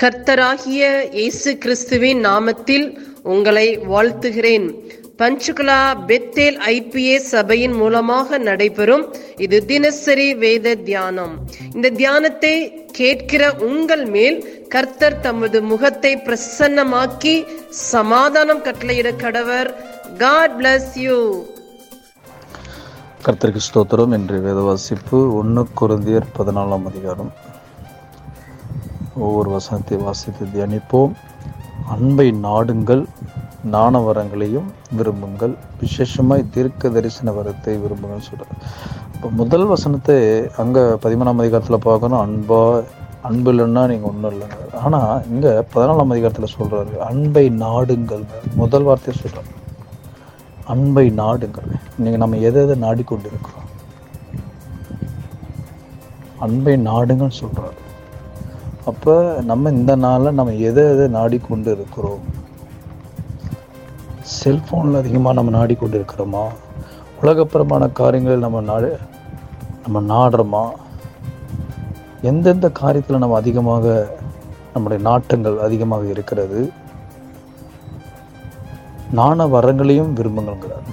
கர்த்தராகிய இயேசு கிறிஸ்துவின் நாமத்தில் உங்களை வாழ்த்துகிறேன். பஞ்சுகுலா பெத்தேல் ஐபிஏ சபையின் மூலமாக நடைபெறும் இது தினசரி வேத தியானம். இந்த தியானத்தை கேட்கிற உங்கள் மேல் கர்த்தர் தமது முகத்தை பிரசன்னமாக்கி சமாதானம் கட்டளையிட கடவர். காட் பிளஸ் யூ கர்த்தருக்கு ஸ்தோத்திரம். என்று வேத வாசிப்பு ஒன்று குருந்தியர் பதினாலாம் அதிகாரம். ஒவ்வொரு வசனத்தை வாசித்து தியானிப்போம் அன்பை நாடுங்கள் நாண வரங்களையும் விரும்புங்கள் விசேஷமாய் தீர்க்க தரிசன வரத்தை விரும்புங்கள் சொல்கிறார் இப்போ முதல் வசனத்தை அங்கே பதிமூணாம் அதிகாரத்தில் பார்க்கணும். அன்பா அன்பு இல்லைன்னா நீங்கள் ஒன்றும் இல்லைங்க. ஆனால் இங்கே பதினாலாம் அதிகாரத்தில் சொல்கிறாரு அன்பை நாடுங்கள். முதல் வார்த்தையை சொல்கிறார் அன்பை நாடுங்கள். இன்னைக்கு நம்ம எதை எதை நாடிக்கொண்டு இருக்கிறோம் அன்பை நாடுங்கன்னு சொல்கிறாரு அப்போ நம்ம இந்த நாளில் நம்ம எதை எதை நாடிக்கொண்டு இருக்கிறோம்? செல்ஃபோனில் அதிகமாக நம்ம நாடிக்கொண்டு இருக்கிறோமா? உலகப்புறமான காரியங்களில் நம்ம நாடு நம்ம நாடுறோமா? எந்தெந்த காரியத்தில் நம்ம அதிகமாக நம்முடைய நாட்டங்கள் அதிகமாக இருக்கிறது? நாண வரங்களையும் விரும்புங்கள்ங்கிறார்.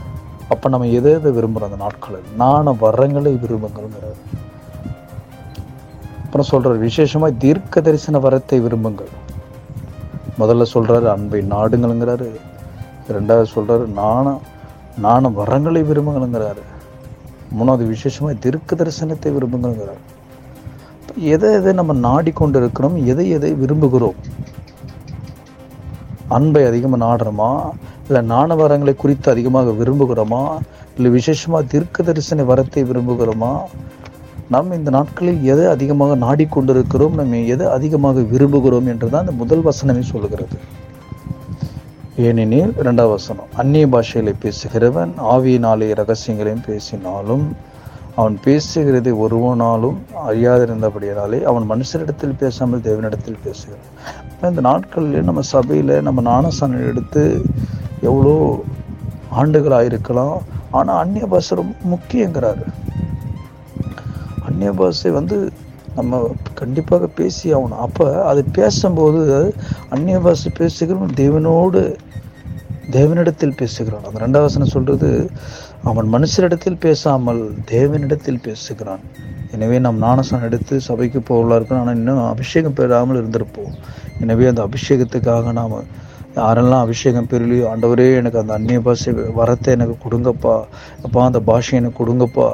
அப்போ நம்ம எதை எதை விரும்புகிறோம் அந்த நாட்களில்? நாண வரங்களை விரும்புங்கள்ங்கிறார். அப்புறம் சொல்கிறார் விசேஷமாக தீர்க்க தரிசன வரத்தை விரும்புங்கள். முதல்ல சொல்றாரு அன்பை நாடுங்கள்ங்கிறாரு. ரெண்டாவது சொல்றாரு நாண நாண வரங்களை விரும்புங்கள்ங்கிறாரு. மூணாவது விசேஷமாக தீர்க்க தரிசனத்தை விரும்புங்கள்ங்கிறார். எதை எதை நம்ம நாடிக்கொண்டு இருக்கிறோம் எதை எதை விரும்புகிறோம்? அன்பை அதிகமாக நாடுறோமா? இல்லை நாண வரங்களை குறித்து அதிகமாக விரும்புகிறோமா? இல்லை விசேஷமாக தீர்க்க தரிசன வரத்தை விரும்புகிறோமா? நாம் இந்த நாட்களில் எதை அதிகமாக நாடிக்கொண்டிருக்கிறோம் நம்ம எதை அதிகமாக விரும்புகிறோம் என்று தான் இந்த முதல் வசனமே சொல்லுகிறது. ஏனெனில் இரண்டாவது வசனம் அந்நிய பாஷைகளை பேசுகிறவன் ஆவியினாலே ரகசியங்களையும் பேசினாலும் அவன் பேசுகிறதை ஒருவனாலும் அறியாதிருந்தபடியாலே அவன் மனுஷரிடத்தில் பேசாமல் தேவனிடத்தில் பேசுகிறான். இப்போ இந்த நாட்களில் நம்ம சபையில் நம்ம ஞானசானம் எடுத்து எவ்வளோ ஆண்டுகள் இருக்கலாம் ஆனால் அந்நிய பாஷை ரொம்ப முக்கியங்கிறாரு. அந்நிய வந்து நம்ம கண்டிப்பாக பேசி ஆகணும் அப்போ அது பேசும்போது அந்நிய பாஷை பேசுகிறவன் தேவனோடு தேவனிடத்தில் பேசுகிறான். அந்த ரெண்டாவது வசனம் அவன் மனுஷரிடத்தில் பேசாமல் தேவனிடத்தில் பேசுகிறான். எனவே நாம் ஞானசானம் எடுத்து சபைக்கு போகலாம் இருக்கணும் ஆனால் இன்னும் அபிஷேகம் பெறாமல் இருந்திருப்போம். எனவே அந்த அபிஷேகத்துக்காக நாம் யாரெல்லாம் அபிஷேகம் பெறலையோ ஆண்டவரே எனக்கு அந்த அந்நிய பாஷை வரத்தை எனக்கு கொடுங்கப்பா. அப்பா அந்த பாஷை எனக்கு கொடுங்கப்பா.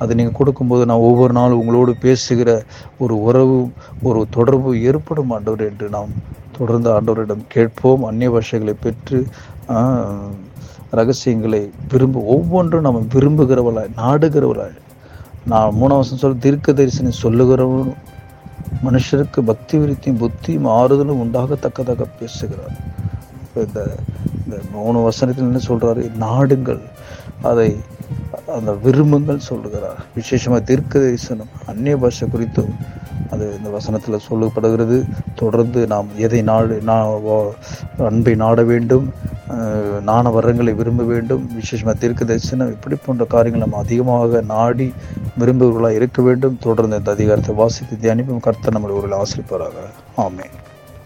அதை நீங்கள் கொடுக்கும்போது நான் ஒவ்வொரு நாளும் உங்களோடு பேசுகிற ஒரு உறவு ஒரு தொடர்பு ஏற்படும் ஆண்டவர் என்று நாம் தொடர்ந்து ஆண்டவரிடம் கேட்போம். அந்நிய பாஷைகளை பெற்று ரகசியங்களை விரும்ப ஒவ்வொன்றும் நம்ம விரும்புகிறவளாய் நாடுகிறவளாய். நான் மூணாவது சொல்ல தீர்க்க தரிசனி சொல்லுகிறவன் மனுஷருக்கு பக்தி விருத்தியும் புத்தியும் ஆறுதலும் உண்டாகத்தக்கதாக பேசுகிறார். இந்த இந்த மூணு வசனத்தில் என்ன சொல்றாரு? நாடுங்கள். அதை அந்த விரும்புங்கள் சொல்லுகிறார். விசேஷமாக தீர்க்க தரிசனம் அந்நிய பாஷை குறித்தும் அது இந்த வசனத்தில் சொல்லப்படுகிறது. தொடர்ந்து நாம் எதை நாடு அன்பை நாட வேண்டும் நாண வரங்களை விரும்ப வேண்டும் விசேஷமாக தீர்க்க தரிசனம் இப்படி போன்ற காரியங்கள் நம்ம அதிகமாக நாடி விரும்புவர்களாக இருக்க வேண்டும். தொடர்ந்து இந்த அதிகாரத்தை வாசித்து தியானிப்பும். கர்த்தர் நம்மளை ஒரு ஆசிரிப்பாராக ஆமே